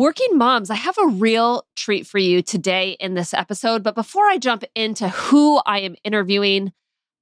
Working moms, I have a real treat for you today in this episode. But before I jump into who I am interviewing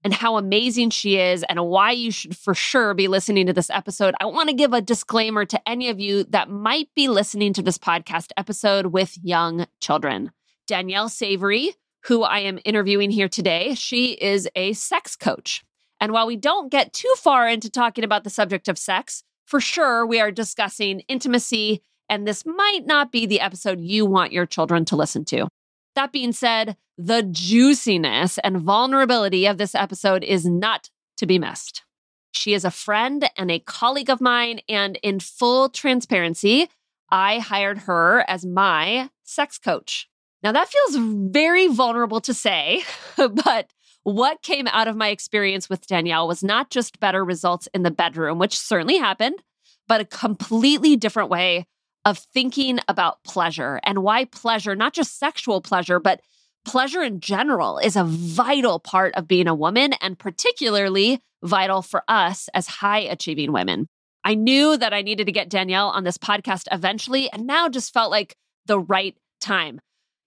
and how amazing she is and why you should for sure be listening to this episode, I want to give a disclaimer to any of you that might be listening to this podcast episode with young children. Danielle Savory, who I am interviewing here today, she is a sex coach. And while we don't get too far into talking about the subject of sex, for sure we are discussing intimacy and this might not be the episode you want your children to listen to. That being said, the juiciness and vulnerability of this episode is not to be missed. She is a friend and a colleague of mine, and in full transparency, I hired her as my sex coach. Now, that feels very vulnerable to say, but what came out of my experience with Danielle was not just better results in the bedroom, which certainly happened, but a completely different way of thinking about pleasure and why pleasure, not just sexual pleasure, but pleasure in general, is a vital part of being a woman and particularly vital for us as high achieving women. I knew that I needed to get Danielle on this podcast eventually, and now just felt like the right time.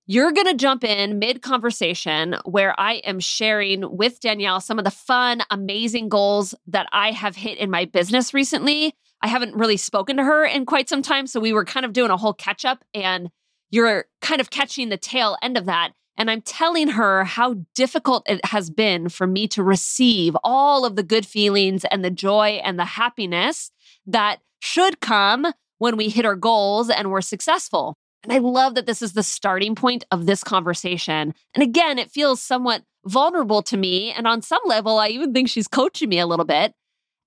You're going to jump in mid conversation where I am sharing with Danielle some of the fun, amazing goals that I have hit in my business recently I haven't really spoken to her in quite some time. So we were kind of doing a whole catch up, and you're kind of catching the tail end of that. And I'm telling her how difficult it has been for me to receive all of the good feelings and the joy and the happiness that should come when we hit our goals and we're successful. And I love that this is the starting point of this conversation. And again, it feels somewhat vulnerable to me. And on some level, I even think she's coaching me a little bit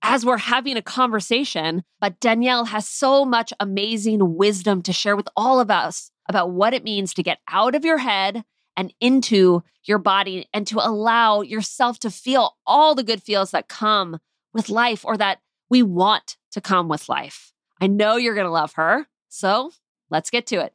as we're having a conversation. But Danielle has so much amazing wisdom to share with all of us about what it means to get out of your head and into your body and to allow yourself to feel all the good feels that come with life or that we want to come with life. I know you're going to love her. So let's get to it.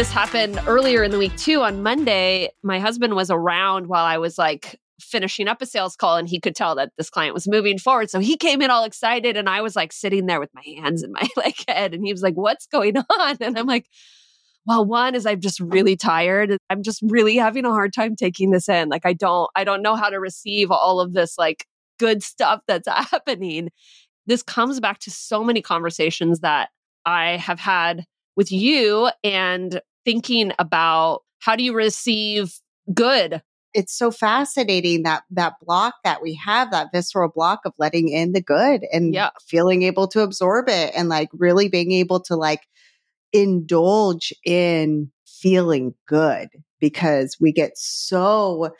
This happened earlier in the week too. On Monday, my husband was around while I was like finishing up a sales call and he could tell that this client was moving forward. So he came in all excited and I was like sitting there with my hands in my like head and he was like, "What's going on?" And I'm like, well, one is I'm just really tired. I'm just really having a hard time taking this in. Like I don't I don't know how to receive all of this like good stuff that's happening. This comes back to so many conversations that I have had with you and thinking about how do you receive good it's so fascinating that that block that we have that visceral block of letting in the good and yeah. feeling able to absorb it and like really being able to like indulge in feeling good because we get so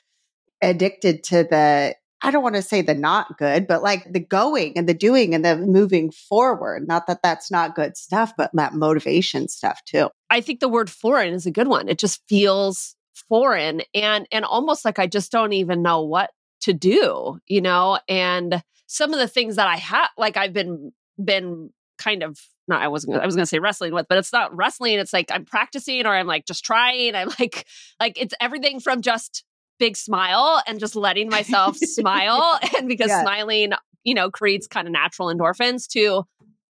addicted to the I don't want to say the not good, but like the going and the doing and the moving forward. Not that that's not good stuff, but that motivation stuff too. I think the word foreign is a good one. It just feels foreign and and almost like I just don't even know what to do, you know? And some of the things that I have like I've been been kind of not I wasn't I was going to say wrestling with, but it's not wrestling. It's like I'm practicing or I'm like just trying. I'm like like it's everything from just big smile and just letting myself smile. And because yeah. smiling, you know, creates kind of natural endorphins to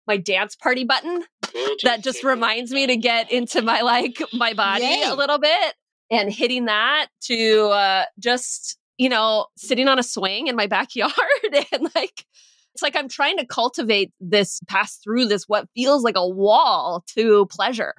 my dance party button that just reminds me to get into my like my body Yay. a little bit and hitting that to uh, just you know sitting on a swing in my backyard and like it's like i'm trying to cultivate this pass through this what feels like a wall to pleasure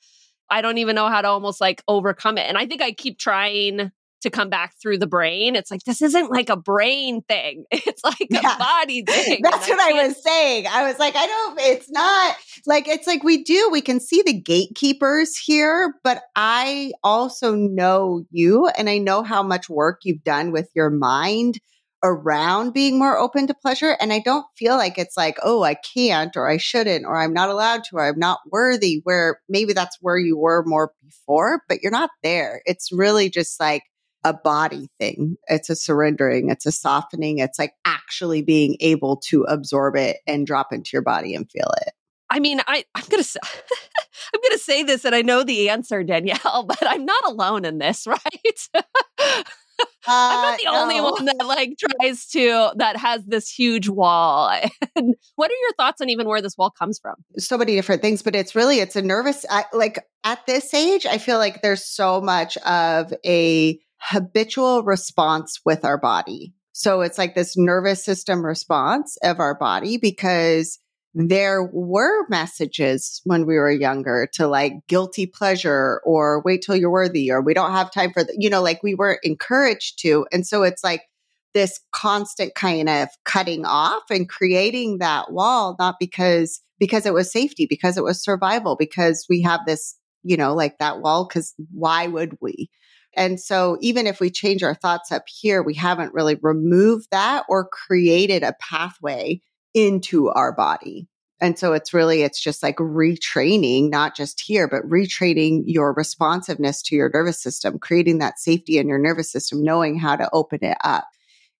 i don't even know how to almost like overcome it and i think i keep trying to come back through the brain. It's like this isn't like a brain thing. It's like yeah. a body thing. That's what I, I was saying. I was like, I don't it's not like it's like we do we can see the gatekeepers here, but I also know you and I know how much work you've done with your mind around being more open to pleasure. And I don't feel like it's like, oh, I can't or I shouldn't or I'm not allowed to or I'm not worthy, where maybe that's where you were more before, but you're not there. It's really just like a body thing. It's a surrendering, it's a softening, it's like actually being able to absorb it and drop into your body and feel it. I mean, I I'm gonna say, I'm gonna say this, and I know the answer, Danielle, but I'm not alone in this, right? I'm not uh, the no. only one that like tries to that has this huge wall. And what are your thoughts on even where this wall comes from? So many different things, but it's really it's a nervous. I, like at this age, I feel like there's so much of a habitual response with our body. So it's like this nervous system response of our body because there were messages when we were younger to like guilty pleasure or wait till you're worthy or we don't have time for you know, like we were encouraged to. And so it's like this constant kind of cutting off and creating that wall, not because, because it was safety, because it was survival, because we have this, you know, like that wall, because why would we? And so even if we change our thoughts up here, we haven't really removed that or created a pathway into our body. And so it's really, it's just like retraining, not just here, but retraining your responsiveness to your nervous system, creating that safety in your nervous system, knowing how to open it up.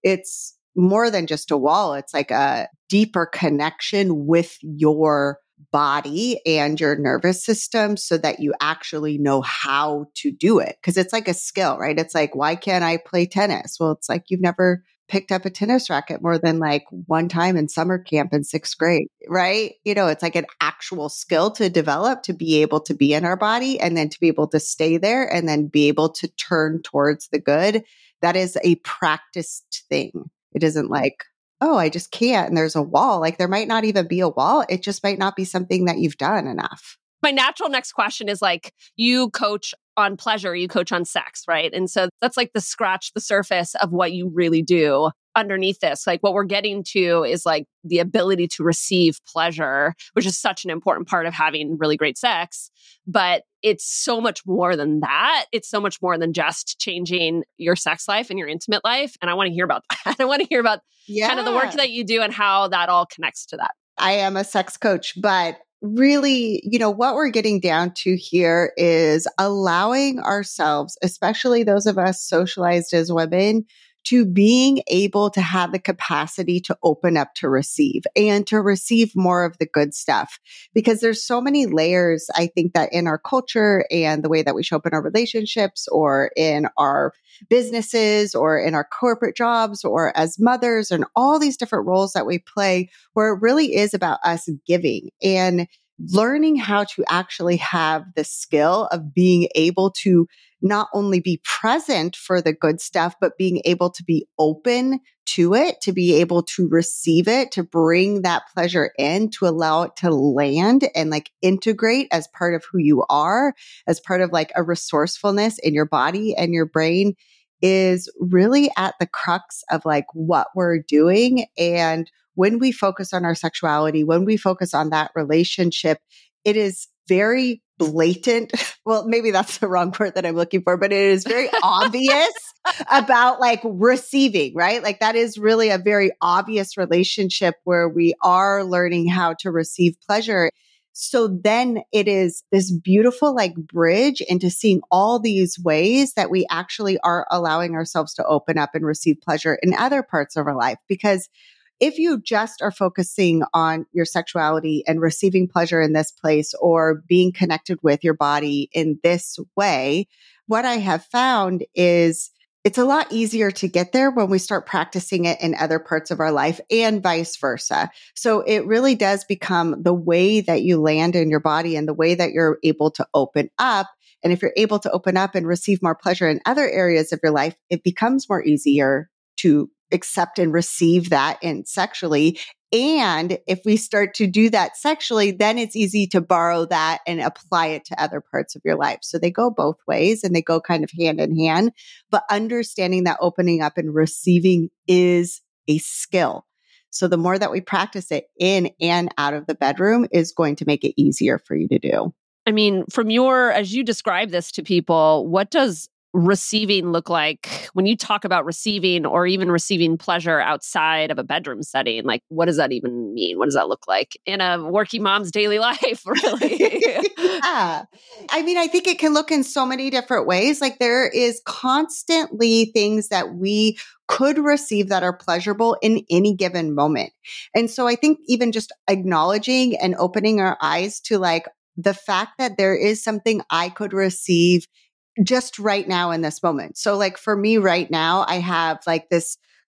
It's more than just a wall. It's like a deeper connection with your body and your nervous system so that you actually know how to do it. Cause it's like a skill, right? It's like, why can't I play tennis? Well, it's like you've never picked up a tennis racket more than like one time in summer camp in sixth grade, right? You know, it's like an actual skill to develop to be able to be in our body and then to be able to stay there and then be able to turn towards the good. That is a practiced thing. It isn't mm. like, oh, I just can't and there's a wall. Like there might not even be a wall. It just might not be something that you've done enough. My natural next question is like, you coach on pleasure, you coach on sex, right? And so that's like the scratch the surface of what you really do underneath this. Like what we're getting to is like the ability to receive pleasure, which is such an important part of having really great sex. But it's so much more than that. It's so much more than just changing your sex life and your intimate life. And I want to hear about that. I want to hear about yeah. kind of the work that you do and how that all connects to that. I am a sex coach, but really, you know, what we're getting down to here is allowing ourselves, especially those of us socialized as women, to being able to have the capacity to open up to receive and to receive more of the good stuff. Because there's so many layers, I think, that in our culture and the way that we show up in our relationships or in our businesses or in our corporate jobs or as mothers and all these different roles that we play, where it really is about us giving and learning how to actually have the skill of being able to not only be present for the good stuff, but being able to be open to it, to be able to receive it, to bring that pleasure in, to allow it to land and like integrate as part of who you are, as part of like a resourcefulness in your body and your brain is really at the crux of like what we're doing. And when we focus on our sexuality, when we focus on that relationship, it is very blatant. Well, maybe that's the wrong word that I'm looking for, but it is very obvious about like receiving, right? Like that is really a very obvious relationship where we are learning how to receive pleasure. So then it is this beautiful like bridge into seeing all these ways that we actually are allowing ourselves to open up and receive pleasure in other parts of our life because if you just are focusing on your sexuality and receiving pleasure in this place or being connected with your body in this way, what I have found is it's a lot easier to get there when we start practicing it in other parts of our life and vice versa. So it really does become the way that you land in your body and the way that you're able to open up. And if you're able to open up and receive more pleasure in other areas of your life, it becomes more easier to accept and receive that and sexually. And if we start to do that sexually, then it's easy to borrow that and apply it to other parts of your life. So they go both ways and they go kind of hand in hand. But understanding that opening up and receiving is a skill. So the more that we practice it in and out of the bedroom is going to make it easier for you to do. I mean, from your, as you describe this to people, what does receiving look like when you talk about receiving or even receiving pleasure outside of a bedroom setting? Like, what does that even mean? What does that look like in a working mom's daily life, really? yeah. I mean, I think it can look in so many different ways. Like, there is constantly things that we could receive that are pleasurable in any given moment. And so I think even just acknowledging and opening our eyes to like the fact that there is something I could receive just right now in this moment. So like for me right now, I have like this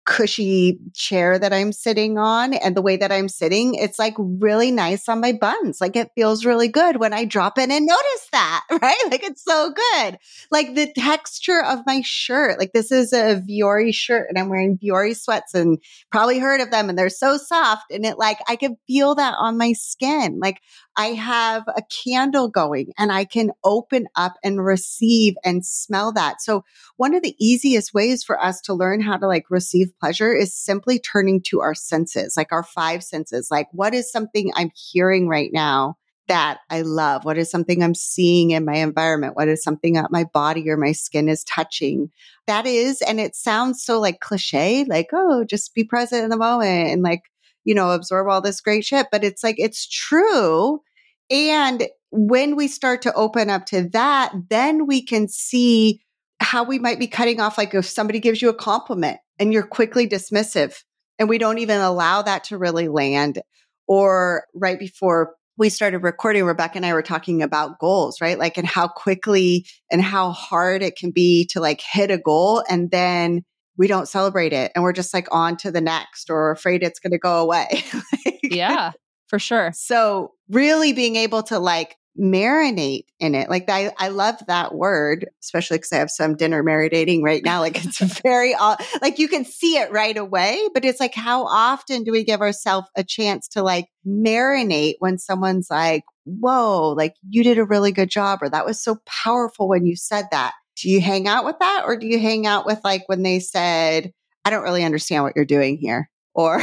cushy chair that I'm sitting on and the way that I'm sitting, it's like really nice on my buns. Like it feels really good when I drop in and notice that, right? Like it's so good. Like the texture of my shirt, like this is a Vuori shirt and I'm wearing Vuori sweats and probably heard of them and they're so soft and it like, I can feel that on my skin. Like I have a candle going and I can open up and receive and smell that. So one of the easiest ways for us to learn how to like receive pleasure is simply turning to our senses, like our five senses. Like what is something I'm hearing right now? that I love? What is something I'm seeing in my environment? What is something that my body or my skin is touching? That is, and it sounds so like cliche, like, oh, just be present in the moment and like, you know, absorb all this great shit. But it's like, it's true. And when we start to open up to that, then we can see how we might be cutting off. Like if somebody gives you a compliment and you're quickly dismissive and we don't even allow that to really land. Or right before we started recording, Rebecca and I were talking about goals, right? Like, and how quickly and how hard it can be to like hit a goal and then we don't celebrate it and we're just like on to the next or afraid it's going to go away. like, yeah for sure. So really being able to like marinate in it. Like I, I love that word, especially because I have some dinner marinating right now. Like it's very, like you can see it right away, but it's like, how often do we give ourselves a chance to like marinate when someone's like, whoa, like you did a really good job, or that was so powerful when you said that. Do you hang out with that? Or do you hang out with like when they said, I don't really understand what you're doing here? Or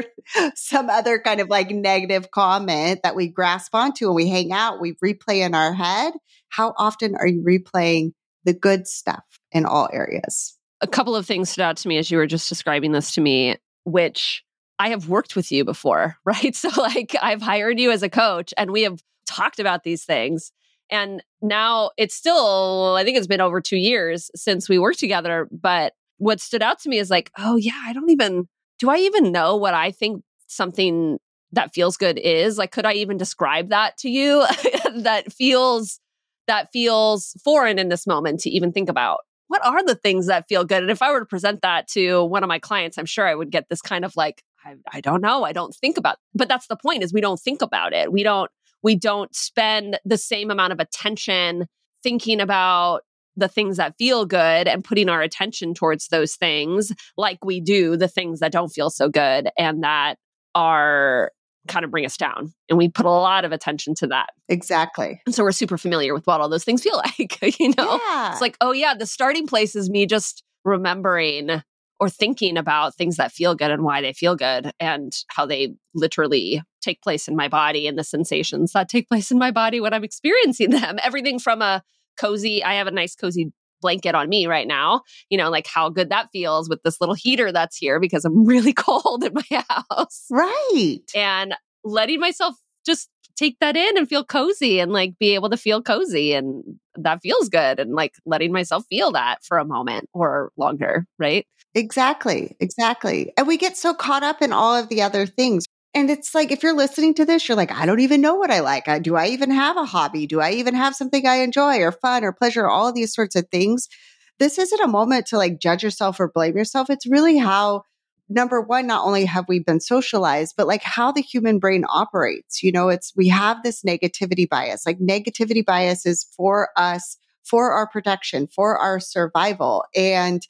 some other kind of like negative comment that we grasp onto and we hang out, we replay in our head. How often are you replaying the good stuff in all areas? A couple of things stood out to me as you were just describing this to me, which I have worked with you before, right? So, like, I've hired you as a coach and we have talked about these things. And now it's still, I think it's been over two years since we worked together. But what stood out to me is like, oh, yeah, I don't even do I even know what I think something that feels good is? Like, could I even describe that to you? that feels that feels foreign in this moment to even think about. What are the things that feel good? And if I were to present that to one of my clients, I'm sure I would get this kind of like, I, I don't know, I don't think about. But that's the point: is we don't think about it. We don't we don't spend the same amount of attention thinking about the things that feel good and putting our attention towards those things like we do the things that don't feel so good and that are kind of bring us down. And we put a lot of attention to that. Exactly. And so we're super familiar with what all those things feel like, you know? Yeah. It's like, oh yeah, the starting place is me just remembering or thinking about things that feel good and why they feel good and how they literally take place in my body and the sensations that take place in my body when I'm experiencing them. Everything from a cozy. I have a nice cozy blanket on me right now. You know, like how good that feels with this little heater that's here because I'm really cold in my house. Right. And letting myself just take that in and feel cozy and like be able to feel cozy and that feels good and like letting myself feel that for a moment or longer, right? Exactly. Exactly. And we get so caught up in all of the other things. And it's like, if you're listening to this, you're like, I don't even know what I like. do I even have a hobby? Do I even have something I enjoy or fun or pleasure? All these sorts of things. This isn't a moment to like judge yourself or blame yourself. It's really how, number one, not only have we been socialized, but like how the human brain operates. You know, it's, we have this negativity bias. Like negativity bias is for us, for our protection, for our survival. And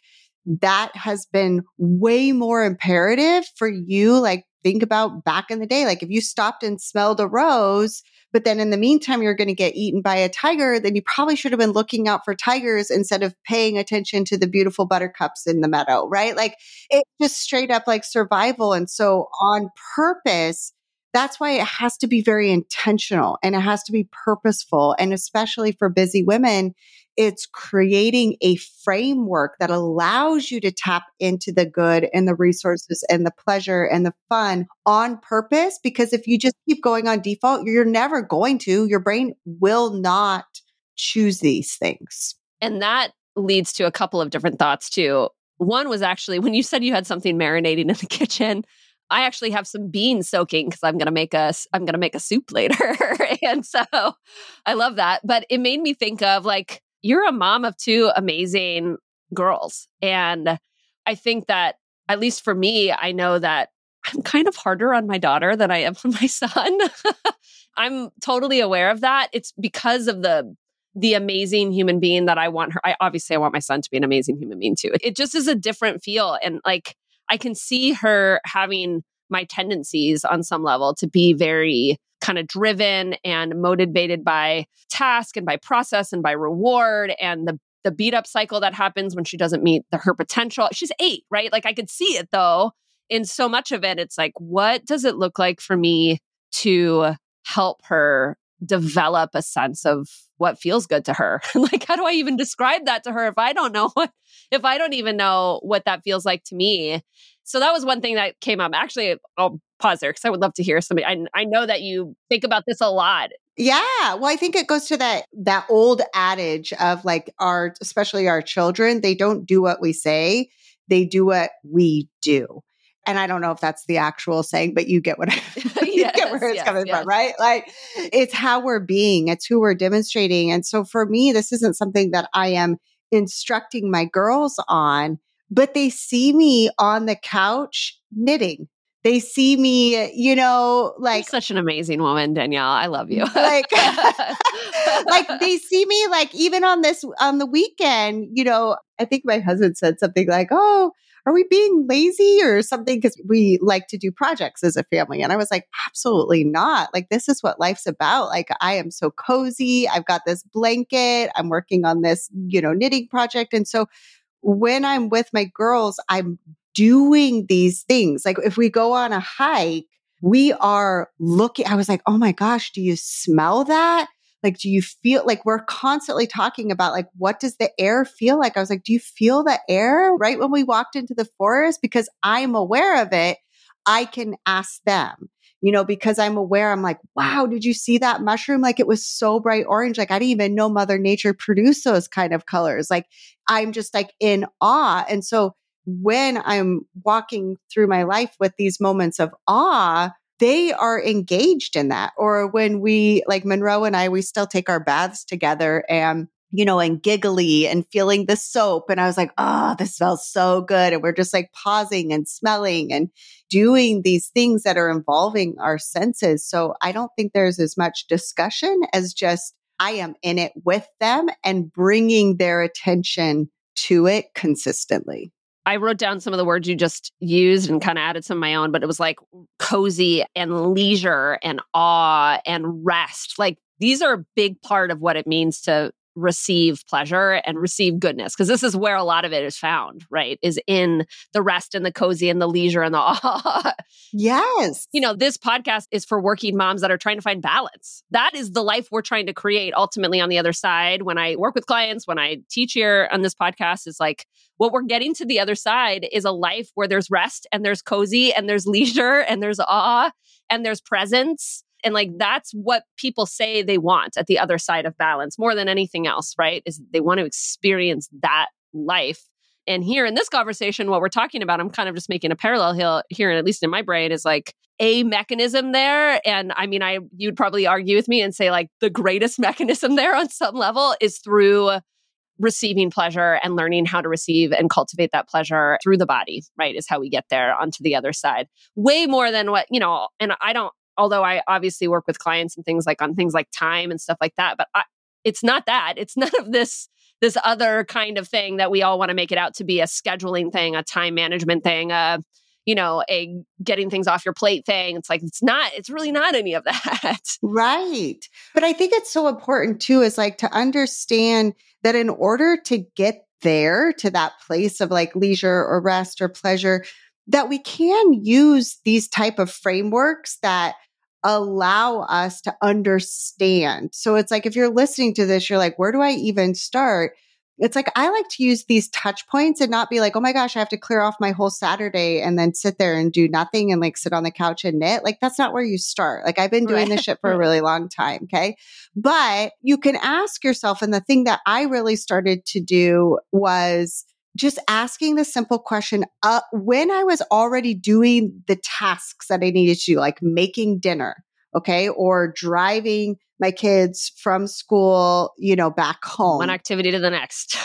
that has been way more imperative for you, like think about back in the day. Like if you stopped and smelled a rose, but then in the meantime, you're going to get eaten by a tiger, then you probably should have been looking out for tigers instead of paying attention to the beautiful buttercups in the meadow, right? Like it's just straight up like survival. And so on purpose, that's why it has to be very intentional and it has to be purposeful. And especially for busy women, it's creating a framework that allows you to tap into the good and the resources and the pleasure and the fun on purpose. Because if you just keep going on default, you're never going to. Your brain will not choose these things. And that leads to a couple of different thoughts too. One was actually when you said you had something marinating in the kitchen. I actually have some beans soaking because I'm gonna make a I'm gonna make a soup later, and so I love that. But it made me think of like you're a mom of two amazing girls, and I think that at least for me, I know that I'm kind of harder on my daughter than I am on my son. I'm totally aware of that. It's because of the the amazing human being that I want her. I obviously I want my son to be an amazing human being too. It just is a different feel and like I can see her having my tendencies on some level to be very kind of driven and motivated by task and by process and by reward and the the beat up cycle that happens when she doesn't meet the, her potential. She's 8, right? Like I could see it though. In so much of it it's like what does it look like for me to help her develop a sense of what feels good to her. like, how do I even describe that to her if I don't know what, if I don't even know what that feels like to me? So that was one thing that came up. Actually, I'll pause there because I would love to hear somebody. I, I know that you think about this a lot. Yeah. Well, I think it goes to that, that old adage of like our, especially our children, they don't do what we say. They do what we do and I don't know if that's the actual saying, but you get what I, you yes, get where it's yes, coming yes. from, right? Like it's how we're being, it's who we're demonstrating. And so for me, this isn't something that I am instructing my girls on, but they see me on the couch knitting. They see me, you know, like You're such an amazing woman, Danielle. I love you. like, like they see me like even on this on the weekend, you know, I think my husband said something like, Oh, are we being lazy or something? Because we like to do projects as a family. And I was like, absolutely not. Like, this is what life's about. Like, I am so cozy. I've got this blanket. I'm working on this, you know, knitting project. And so when I'm with my girls, I'm doing these things. Like, if we go on a hike, we are looking. I was like, oh my gosh, do you smell that? Like, do you feel like we're constantly talking about like, what does the air feel like? I was like, do you feel the air right when we walked into the forest? Because I'm aware of it. I can ask them, you know, because I'm aware. I'm like, wow, did you see that mushroom? Like it was so bright orange. Like I didn't even know Mother Nature produced those kind of colors. Like I'm just like in awe. And so when I'm walking through my life with these moments of awe, they are engaged in that. Or when we, like Monroe and I, we still take our baths together and you know, and giggly and feeling the soap. And I was like, oh, this smells so good. And we're just like pausing and smelling and doing these things that are involving our senses. So I don't think there's as much discussion as just I am in it with them and bringing their attention to it consistently. I wrote down some of the words you just used and kind of added some of my own, but it was like cozy and leisure and awe and rest. Like these are a big part of what it means to receive pleasure and receive goodness because this is where a lot of it is found right is in the rest and the cozy and the leisure and the awe yes. You know this podcast is for working moms that are trying to find balance. That is the life we're trying to create ultimately on the other side. When i work with clients when i teach here on this podcast is like what we're getting to the other side is a life where there's rest and there's cozy and there's leisure and there's awe and there's presence and like that's what people say they want at the other side of balance more than anything else, right? Is they want to experience that life. And here in this conversation, what we're talking about, I'm kind of just making a parallel here, and at least in my brain, is like a mechanism there. And I mean, I you'd probably argue with me and say like the greatest mechanism there on some level is through receiving pleasure and learning how to receive and cultivate that pleasure through the body, right? Is how we get there onto the other side. Way more than what, you know, and I don't although I obviously work with clients and things like on things like time and stuff like that, but I, it's not that. It's none of this this other kind of thing that we all want to make it out to be a scheduling thing, a time management thing, a you know, a getting things off your plate thing. It's like it's not it's really not any of that. Right. But I think it's so important too is like to understand that in order to get there to that place of like leisure or rest or pleasure that we can use these type of frameworks that allow us to understand. So it's like if you're listening to this, you're like, where do I even start? It's like I like to use these touch points and not be like, oh my gosh, I have to clear off my whole Saturday and then sit there and do nothing and like sit on the couch and knit. Like that's not where you start. Like I've been doing right. this shit for a really long time. Okay. But you can ask yourself, and the thing that I really started to do was just asking the simple question uh, when I was already doing the tasks that I needed to do, like making dinner, okay, or driving my kids from school, you know, back home. One activity to the next.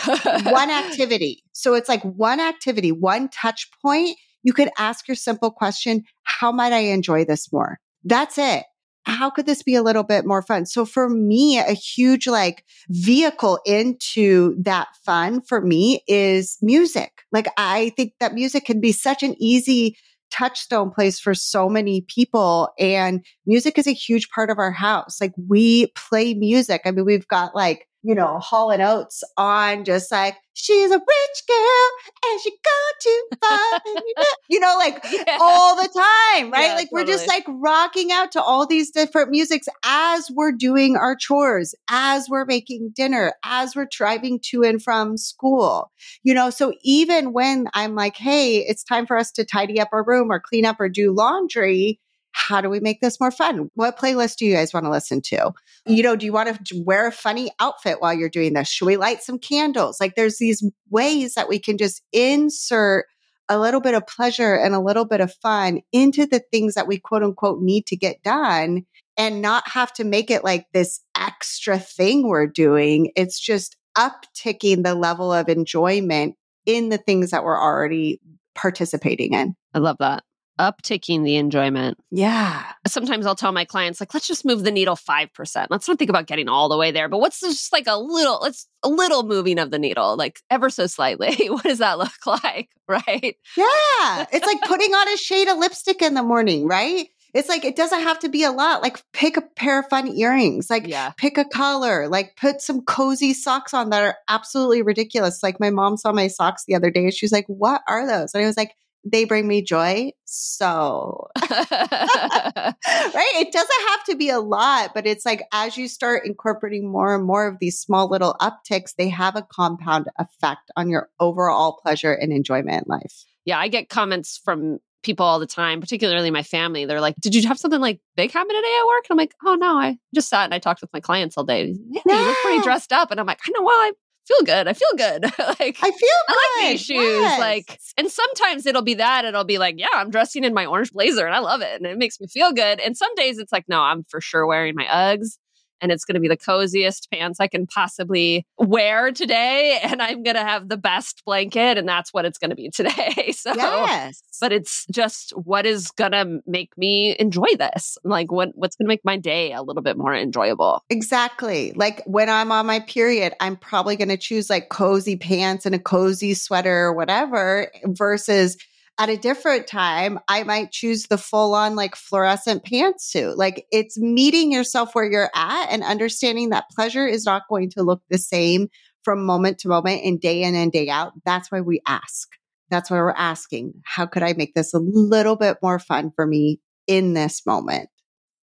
one activity. So it's like one activity, one touch point. You could ask your simple question How might I enjoy this more? That's it how could this be a little bit more fun? So for me, a huge like vehicle into that fun for me is music. Like I think that music can be such an easy touchstone place for so many people. And music is a huge part of our house. Like we play music. I mean, we've got like you know, Hall and Oates on just like, she's a rich girl and she got too far. you know, like yeah. all the time, right? Yeah, like totally. we're just like rocking out to all these different musics as we're doing our chores, as we're making dinner, as we're driving to and from school. You know, so even when I'm like, hey, it's time for us to tidy up our room or clean up or do laundry, how do we make this more fun? What playlist do you guys want to listen to? You know, do you want to wear a funny outfit while you're doing this? Should we light some candles? Like there's these ways that we can just insert a little bit of pleasure and a little bit of fun into the things that we quote unquote need to get done and not have to make it like this extra thing we're doing. It's just upticking the level of enjoyment in the things that we're already participating in. I love that upticking the enjoyment. Yeah. Sometimes I'll tell my clients, like, let's just move the needle 5%. Let's not think about getting all the way there, but what's just like a little, let's a little moving of the needle, like ever so slightly. what does that look like? Right. Yeah. It's like putting on a shade of lipstick in the morning, right? It's like it doesn't have to be a lot. Like pick a pair of fun earrings, like yeah. pick a color, like put some cozy socks on that are absolutely ridiculous. Like my mom saw my socks the other day and she was like, What are those? And I was like, they bring me joy. So, right? It doesn't have to be a lot, but it's like as you start incorporating more and more of these small little upticks, they have a compound effect on your overall pleasure and enjoyment in life. Yeah, I get comments from people all the time, particularly my family. They're like, "Did you have something like big happen today at work?" And I'm like, "Oh no, I just sat and I talked with my clients all day. Yeah, yeah. you look pretty dressed up." And I'm like, "I know. Well, I feel good. I feel good. like I feel good. I like these shoes. Yes. Like, and sometimes it'll be that. It'll be like, yeah, I'm dressing in my orange blazer and I love it, and it makes me feel good. And some days it's like, no, I'm for sure wearing my Uggs and it's going to be the coziest pants I can possibly wear today. And I'm going to have the best blanket, and that's what it's going to be today. so, yes. but it's just what is going to make me enjoy this? Like, what, what's going to make my day a little bit more enjoyable? Exactly. Like when I'm on my period, I'm probably going to choose like cozy pants and a cozy sweater or whatever versus at a different time, I might choose the full on like fluorescent pantsuit. Like it's meeting yourself where you're at and understanding that pleasure is not going to look the same from moment to moment and day in and day out. That's why we ask. That's why we're asking, how could I make this a little bit more fun for me in this moment?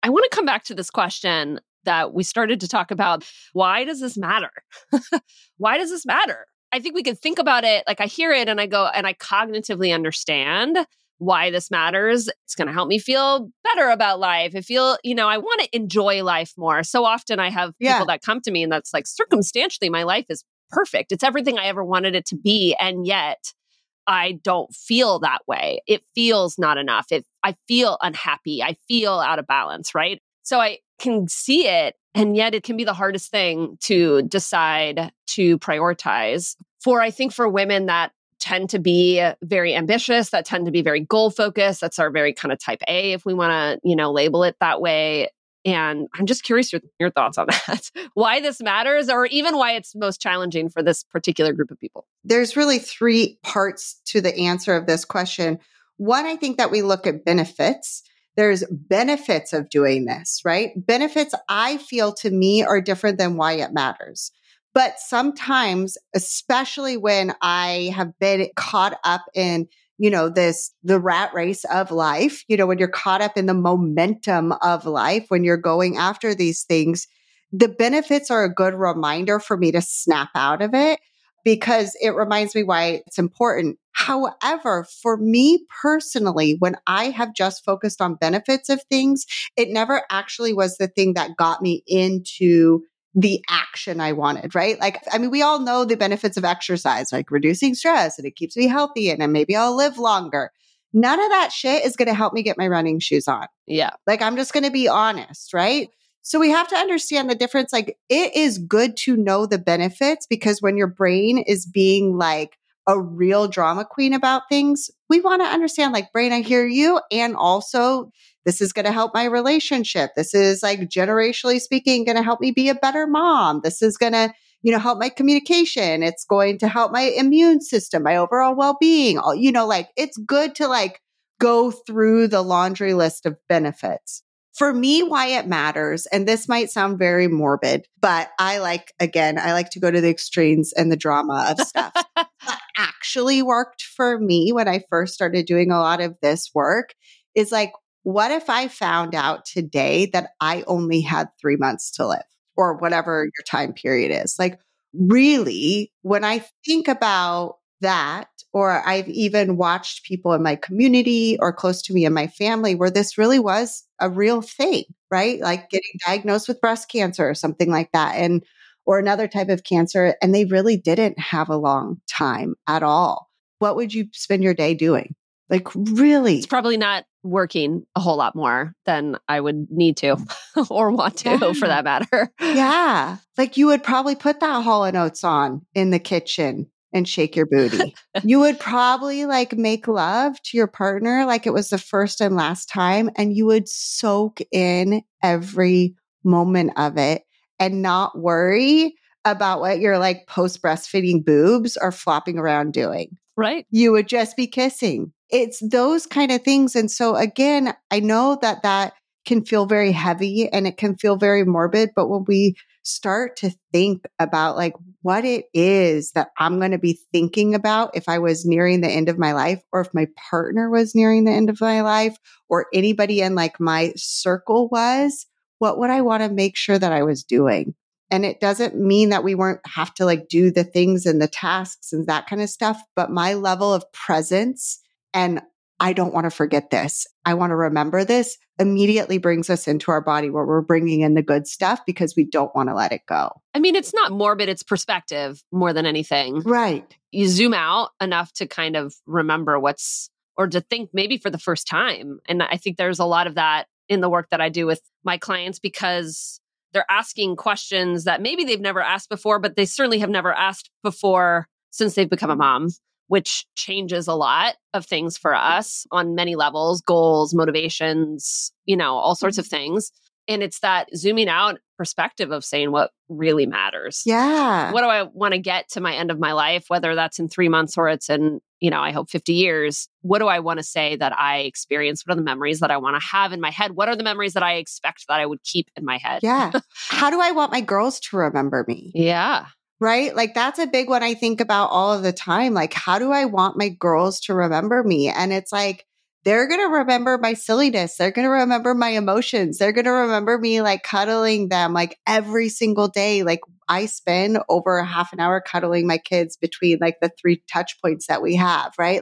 I want to come back to this question that we started to talk about. Why does this matter? why does this matter? I think we can think about it like I hear it and I go and I cognitively understand why this matters. It's going to help me feel better about life. I feel, you know, I want to enjoy life more. So often I have people yeah. that come to me and that's like circumstantially my life is perfect. It's everything I ever wanted it to be and yet I don't feel that way. It feels not enough. It I feel unhappy. I feel out of balance, right? So I can see it and yet it can be the hardest thing to decide to prioritize for, I think, for women that tend to be very ambitious, that tend to be very goal focused. That's our very kind of type A, if we want to, you know, label it that way. And I'm just curious your, your thoughts on that. why this matters, or even why it's most challenging for this particular group of people. There's really three parts to the answer of this question. One, I think that we look at benefits there's benefits of doing this, right? Benefits I feel to me are different than why it matters. But sometimes, especially when I have been caught up in you know, this, the rat race of life, you know, when you're caught up in the momentum of life, when you're going after these things, the benefits are a good reminder for me to snap out of it because it reminds me why it's important. However, for me personally, when I have just focused on benefits of things, it never actually was the thing that got me into the action I wanted, right? Like, I mean, we all know the benefits of exercise, like reducing stress and it keeps me healthy and then maybe I'll live longer. None of that shit is going to help me get my running shoes on. Yeah. Like, I'm just going to be honest, right? So we have to understand the difference. Like, it is good to know the benefits because when your brain is being like, a real drama queen about things, we want to understand like, brain, I hear you. And also, this is going to help my relationship. This is like generationally speaking, going to help me be a better mom. This is going to, you know, help my communication. It's going to help my immune system, my overall well being. You know, like it's good to like go through the laundry list of benefits. For me, why it matters, and this might sound very morbid, but I like, again, I like to go to the extremes and the drama of stuff. what actually worked for me when I first started doing a lot of this work is like, what if I found out today that I only had three months to live or whatever your time period is? Like, really, when I think about that, or I've even watched people in my community or close to me in my family where this really was a real thing, right? Like getting diagnosed with breast cancer or something like that. And, or another type of cancer. And they really didn't have a long time at all. What would you spend your day doing? Like, really? It's probably not working a whole lot more than I would need to or want to yeah. for that matter. Yeah. Like you would probably put that Hall and Oates on in the kitchen and shake your booty. you would probably like make love to your partner like it was the first and last time and you would soak in every moment of it and not worry about what your like post breastfeeding boobs are flopping around doing. Right. You would just be kissing. It's those kind of things. And so again, I know that that can feel very heavy and it can feel very morbid, but when we start to think about like what it is that I'm going to be thinking about if I was nearing the end of my life or if my partner was nearing the end of my life or anybody in like my circle was, what would I want to make sure that I was doing? And it doesn't mean that we weren't have to like do the things and the tasks and that kind of stuff, but my level of presence and I don't want to forget this. I want to remember this immediately brings us into our body where we're bringing in the good stuff because we don't want to let it go. I mean, it's not morbid, it's perspective more than anything. Right. You zoom out enough to kind of remember what's, or to think maybe for the first time. And I think there's a lot of that in the work that I do with my clients because they're asking questions that maybe they've never asked before, but they certainly have never asked before since they've become a mom which changes a lot of things for us on many levels goals, motivations, you know, all sorts of mm-hmm. things. And it's that zooming out perspective of saying what really matters. Yeah. What do I want to get to my end of my life, whether that's in three months or it's in, you know, I hope 50 years? What do I want to say that I experienced? What are the memories that I want to have in my head? What are the memories that I expect that I would keep in my head? Yeah. How do I want my girls to remember me? Yeah right? Like that's a big one I think about all of the time. Like, how do I want my girls to remember me? And it's like, they're going to remember my silliness. They're going to remember my emotions. They're going to remember me like cuddling them like every single day. Like I spend over a half an hour cuddling my kids between like the three touch points that we have, right?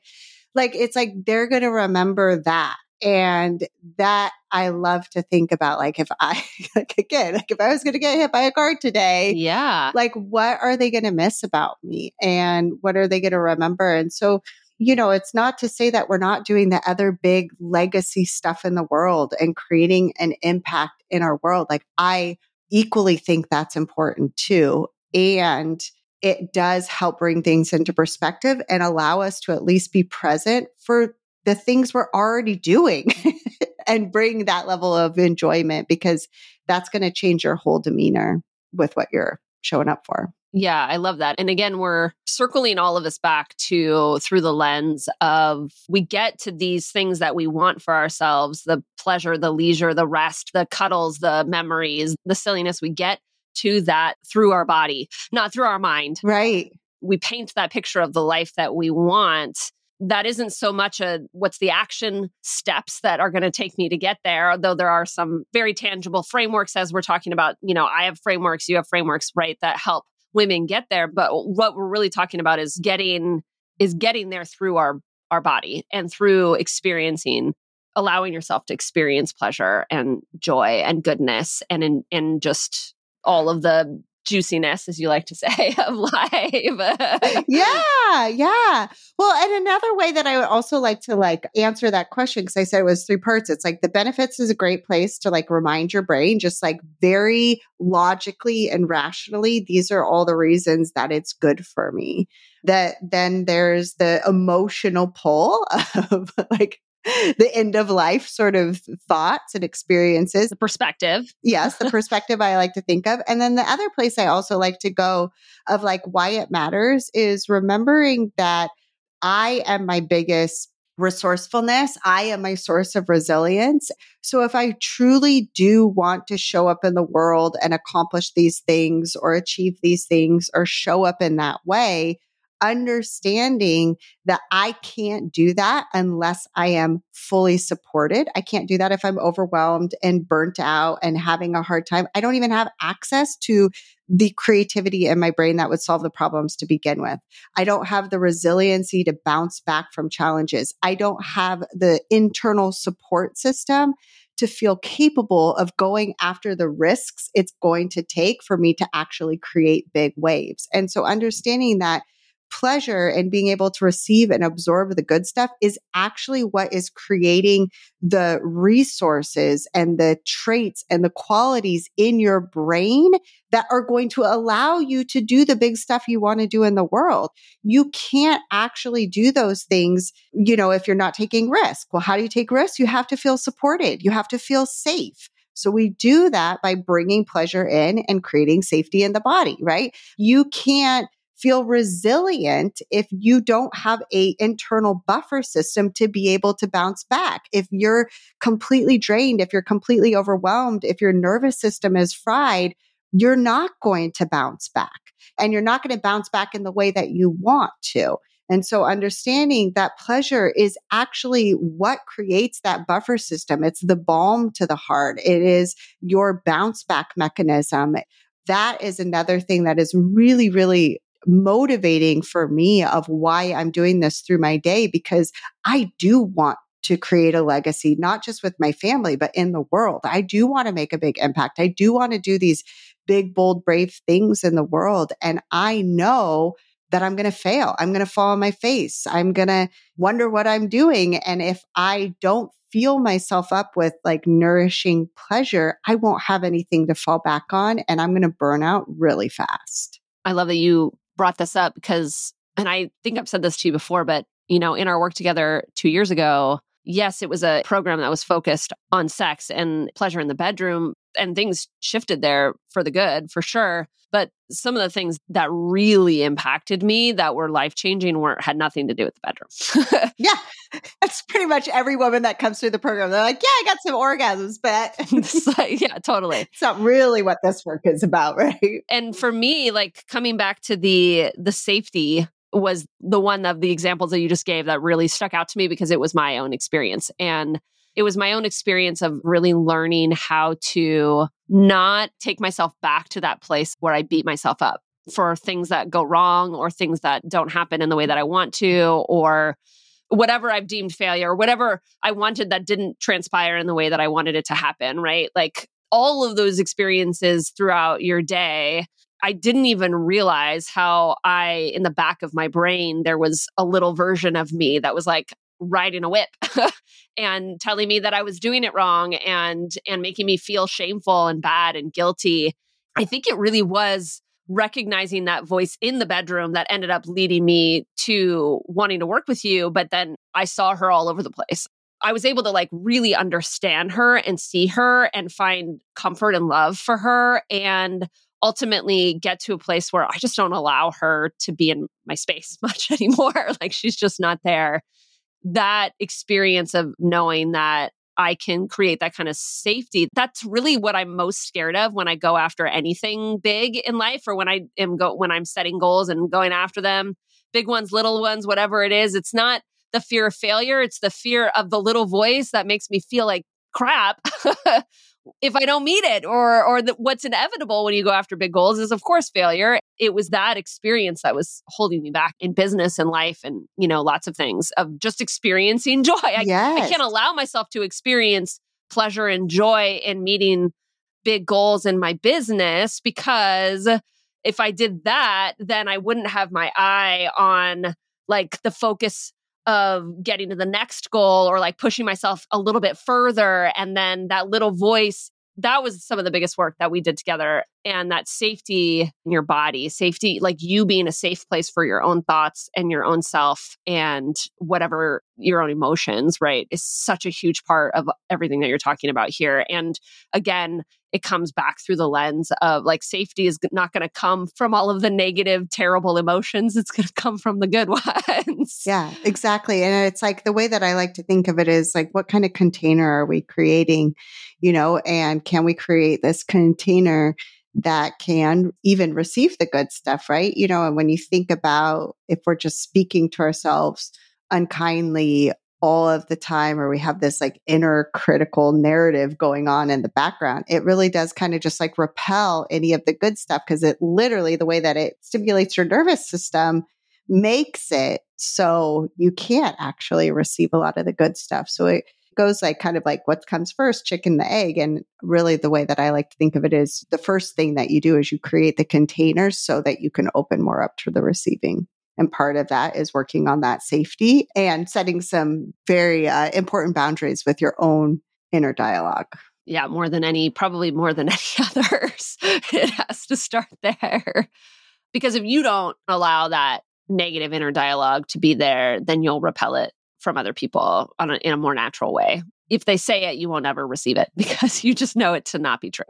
Like it's like they're going to remember that. And that I love to think about, like, if I, like, again, like, if I was going to get hit by a car today, yeah, like, what are they going to miss about me? And what are they going to remember? And so, you know, it's not to say that we're not doing the other big legacy stuff in the world and creating an impact in our world. Like, I equally think that's important too. And it does help bring things into perspective and allow us to at least be present for the things we're already doing and bring that level of enjoyment because that's going to change your whole demeanor with what you're showing up for. Yeah, I love that. And again, we're circling all of us back to through the lens of we get to these things that we want for ourselves the pleasure, the leisure, the rest, the cuddles, the memories, the silliness. We get to that through our body, not through our mind. Right. We paint that picture of the life that we want that isn't so much a what's the action steps that are going to take me to get there? Though there are some very tangible frameworks as we're talking about you know i have frameworks you have frameworks right that help women get there. But what we're really talking about is getting is getting there through our our body and through experiencing allowing yourself to experience pleasure and joy and goodness and in and just all of the juiciness, as you like to say, of life. yeah, yeah. Well, and another way that I would also like to like answer that question, because I said it was three parts. It's like the benefits is a great place to like remind your brain, just like very logically and rationally, these are all the reasons that it's good for me. That then there's the emotional pull of like the end of life sort of thoughts and experiences. The perspective. Yes, the perspective I like to think of. And then the other place I also like to go of like why it matters is remembering that I am my biggest resourcefulness. I am my source of resilience. So if I truly do want to show up in the world and accomplish these things or achieve these things or show up in that way, understanding that I can't do that unless I am fully supported. I can't do that if I'm overwhelmed and burnt out and having a hard time. I don't even have access to the creativity in my brain that would solve the problems to begin with. I don't have the resiliency to bounce back from challenges. I don't have the internal support system to feel capable of going after the risks it's going to take for me to actually create big waves. And so understanding that pleasure and being able to receive and absorb the good stuff is actually what is creating the resources and the traits and the qualities in your brain that are going to allow you to do the big stuff you want to do in the world. You can't actually do those things, you know, if you're not taking risk. Well, how do you take risks? You have to feel supported. You have to feel safe. So we do that by bringing pleasure in and creating safety in the body, right? You can't feel resilient if you don't have a internal buffer system to be able to bounce back. If you're completely drained, if you're completely overwhelmed, if your nervous system is fried, you're not going to bounce back and you're not going to bounce back in the way that you want to. And so understanding that pleasure is actually what creates that buffer system. It's the balm to the heart. It is your bounce back mechanism. That is another thing that is really, really motivating for me of why I'm doing this through my day because I do want to create a legacy, not just with my family, but in the world. I do want to make a big impact. I do want to do these big, bold, brave things in the world. And I know that I'm going to fail. I'm going to fall on my face. I'm going to wonder what I'm doing. And if I don't feel myself up with like nourishing pleasure, I won't have anything to fall back on and I'm going to burn out really fast. I love that you brought this up because, and I think I've said this to you before, but, you know, in our work together two years ago, yes, it was a program that was focused on sex and pleasure in the bedroom, and things shifted there for the good, for sure. But some of the things that really impacted me that were life changing weren't had nothing to do with the bedroom. yeah. That's pretty much every woman that comes through the program. They're like, yeah, I got some orgasms, but like, yeah, totally. It's not really what this work is about, right? And for me, like coming back to the the safety was the one of the examples that you just gave that really stuck out to me because it was my own experience. And it was my own experience of really learning how to not take myself back to that place where I beat myself up for things that go wrong or things that don't happen in the way that I want to or whatever I've deemed failure, whatever I wanted that didn't transpire in the way that I wanted it to happen, right? Like all of those experiences throughout your day, I didn't even realize how I, in the back of my brain, there was a little version of me that was like, riding a whip and telling me that I was doing it wrong and and making me feel shameful and bad and guilty. I think it really was recognizing that voice in the bedroom that ended up leading me to wanting to work with you, but then I saw her all over the place. I was able to like really understand her and see her and find comfort and love for her and ultimately get to a place where I just don't allow her to be in my space much anymore. like she's just not there that experience of knowing that I can create that kind of safety. That's really what I'm most scared of when I go after anything big in life or when I am go when I'm setting goals and going after them, big ones, little ones, whatever it is. It's not the fear of failure. It's the fear of the little voice that makes me feel like crap if I don't meet it or or the, what's inevitable when you go after big goals is of course failure. It was that experience that was holding me back in business and life and you know lots of things of just experiencing joy. I, yes. I can't allow myself to experience pleasure and joy in meeting big goals in my business because if I did that, then I wouldn't have my eye on like the focus of getting to the next goal or like pushing myself a little bit further. And then that little voice that was some of the biggest work that we did together. And that safety in your body safety like you being a safe place for your own thoughts and your own self and whatever your own emotions right is such a huge part of everything that you're talking about here. And again it comes back through the lens of like safety is not going to come from all of the negative terrible emotions it's going to come from the good ones yeah exactly and it's like the way that i like to think of it is like what kind of container are we creating you know and can we create this container that can even receive the good stuff, right? You know, and when you think about if we're just speaking to ourselves unkindly all of the time, or we have this like inner critical narrative going on in the background, it really does kind of just like repel any of the good stuff because it literally, the way that it stimulates your nervous system makes it so you can't actually receive a lot of the good stuff. So it, goes like kind of like what comes first, chicken, the egg. And really the way that I like to think of it is the first thing that you do is you create the containers so that you can open more up to the receiving. And part of that is working on that safety and setting some very uh, important boundaries with your own inner dialogue. Yeah, more than any, probably more than any others. it has to start there. Because if you don't allow that negative inner dialogue to be there, then you'll repel it from other people on a, in a more natural way. If they say it, you won't ever receive it because you just know it to not be true.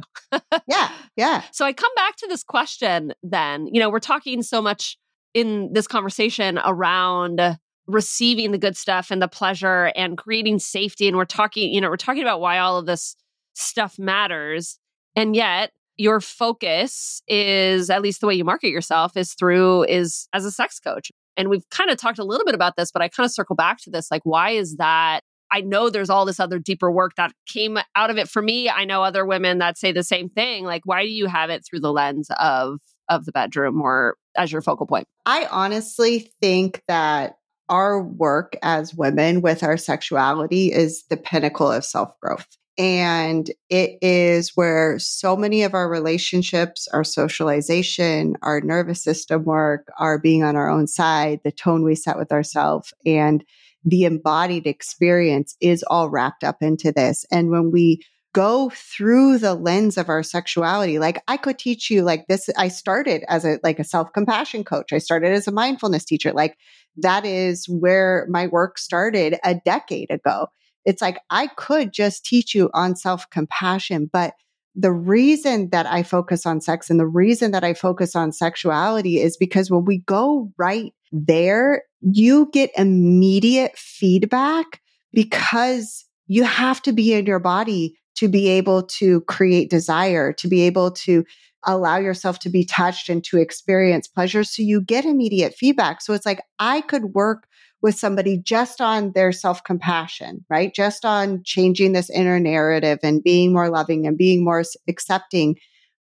yeah. Yeah. So I come back to this question then. You know, we're talking so much in this conversation around receiving the good stuff and the pleasure and creating safety. And we're talking, you know, we're talking about why all of this stuff matters. And yet, your focus is at least the way you market yourself is through is as a sex coach and we've kind of talked a little bit about this, but I kind of circle back to this like, why is that? I know there's all this other deeper work that came out of it for me. I know other women that say the same thing. Like, why do you have it through the lens of of the bedroom or as your focal point? I honestly think that our work as women with our sexuality is the pinnacle of self growth. And it is where so many of our relationships, our socialization, our nervous system work, our being on our own side, the tone we set with ourselves, and the embodied experience is all wrapped up into this. And when we go through the lens of our sexuality, like I could teach you like this. I started as a, like a self compassion coach. I started as a mindfulness teacher. Like that is where my work started a decade ago it's like I could just teach you on self compassion, but the reason that I focus on sex and the reason that I focus on sexuality is because when we go right there, you get immediate feedback because you have to be in your body to be able to create desire, to be able to allow yourself to be touched and to experience pleasure. So you get immediate feedback. So it's like I could work with somebody just on their self compassion, right? Just on changing this inner narrative and being more loving and being more accepting.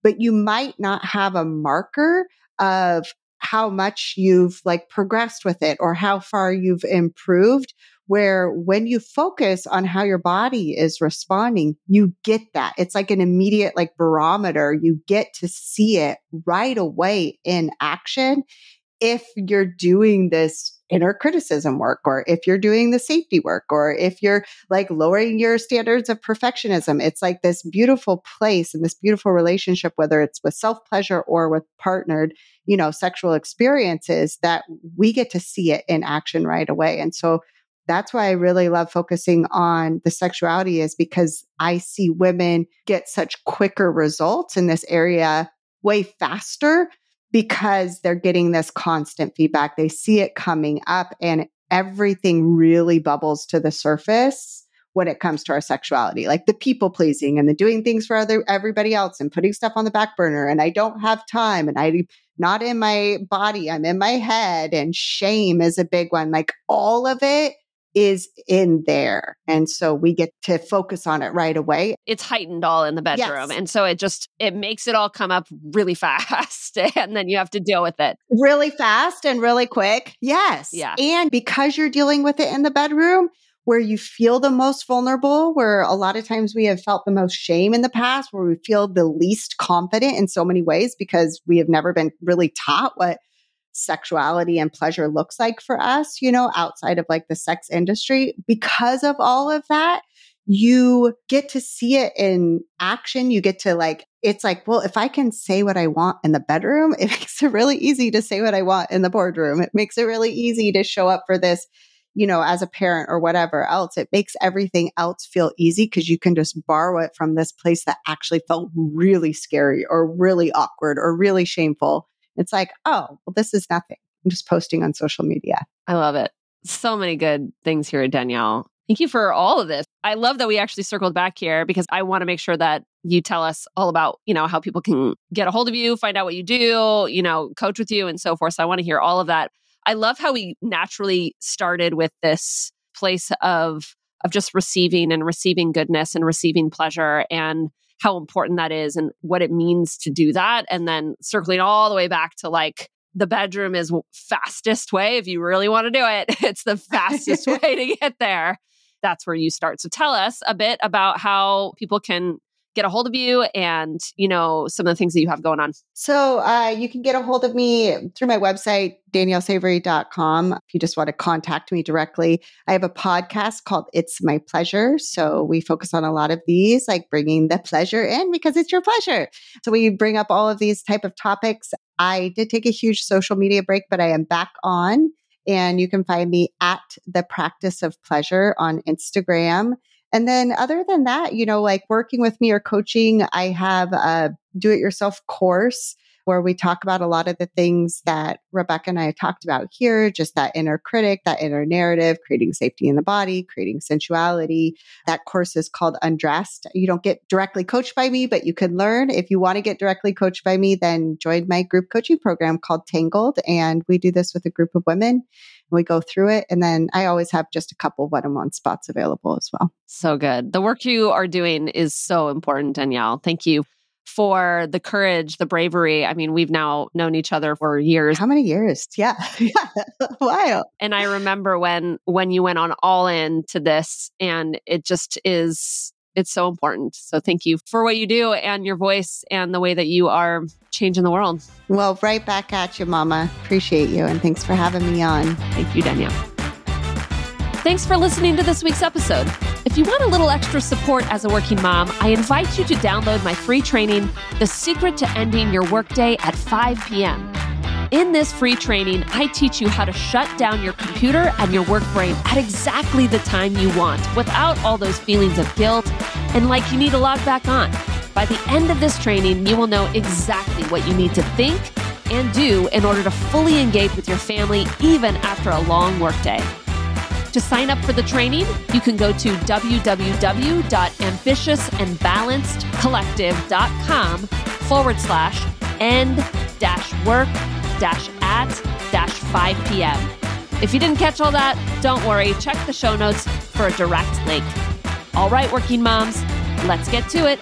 But you might not have a marker of how much you've like progressed with it or how far you've improved. Where when you focus on how your body is responding, you get that. It's like an immediate like barometer. You get to see it right away in action if you're doing this inner criticism work or if you're doing the safety work or if you're like lowering your standards of perfectionism it's like this beautiful place and this beautiful relationship whether it's with self pleasure or with partnered you know sexual experiences that we get to see it in action right away and so that's why I really love focusing on the sexuality is because I see women get such quicker results in this area way faster because they're getting this constant feedback. They see it coming up and everything really bubbles to the surface when it comes to our sexuality, like the people pleasing and the doing things for other everybody else and putting stuff on the back burner. And I don't have time and I not in my body, I'm in my head and shame is a big one. Like all of it is in there. And so we get to focus on it right away. It's heightened all in the bedroom. Yes. And so it just it makes it all come up really fast and then you have to deal with it. Really fast and really quick. Yes. Yeah. And because you're dealing with it in the bedroom, where you feel the most vulnerable, where a lot of times we have felt the most shame in the past, where we feel the least confident in so many ways because we have never been really taught what sexuality and pleasure looks like for us, you know, outside of like the sex industry. Because of all of that, you get to see it in action. You get to like, it's like, well, if I can say what I want in the bedroom, it makes it really easy to say what I want in the boardroom. It makes it really easy to show up for this you know, as a parent or whatever else, it makes everything else feel easy because you can just borrow it from this place that actually felt really scary or really awkward or really shameful. It's like, oh, well, this is nothing. I'm just posting on social media. I love it. So many good things here, at Danielle. Thank you for all of this. I love that we actually circled back here because I want to make sure that you tell us all about, you know, how people can get a hold of you, find out what you do, you know, coach with you and so forth. So I want to hear all of that. I love how we naturally started with this place of of just receiving and receiving goodness and receiving pleasure and how important that is and what it means to do that. And then circling all the way back to like the bedroom is fastest way if you really want to do it. It's the fastest way to get there. That's where you start. So tell us a bit about how people can get a hold of you and, you know, some of the things that you have going on? So uh, you can get a hold of me through my website, daniellesavory.com. If you just want to contact me directly, I have a podcast called It's My Pleasure. So we focus on a lot of these, like bringing the pleasure in because it's your pleasure. So we bring up all of these type of topics. I did take a huge social media break, but I am back on. And you can find me at the practice of pleasure on Instagram. And then other than that, you know, like working with me or coaching, I have a do it yourself course where we talk about a lot of the things that Rebecca and I talked about here, just that inner critic, that inner narrative, creating safety in the body, creating sensuality. That course is called Undressed. You don't get directly coached by me, but you can learn. If you want to get directly coached by me, then join my group coaching program called Tangled. And we do this with a group of women we go through it. And then I always have just a couple of one on one spots available as well. So good. The work you are doing is so important, Danielle. Thank you for the courage, the bravery. I mean, we've now known each other for years. How many years? Yeah. yeah. Wow. And I remember when when you went on all in to this and it just is it's so important. So thank you for what you do and your voice and the way that you are changing the world. Well, right back at you, Mama. Appreciate you. And thanks for having me on. Thank you, Danielle. Thanks for listening to this week's episode. If you want a little extra support as a working mom, I invite you to download my free training, The Secret to Ending Your Workday at 5 p.m. In this free training, I teach you how to shut down your computer and your work brain at exactly the time you want without all those feelings of guilt and like you need to log back on. By the end of this training, you will know exactly what you need to think and do in order to fully engage with your family even after a long workday. To sign up for the training, you can go to www.ambitiousandbalancedcollective.com forward slash end work at dash 5 p.m. If you didn't catch all that, don't worry. Check the show notes for a direct link. All right, working moms, let's get to it.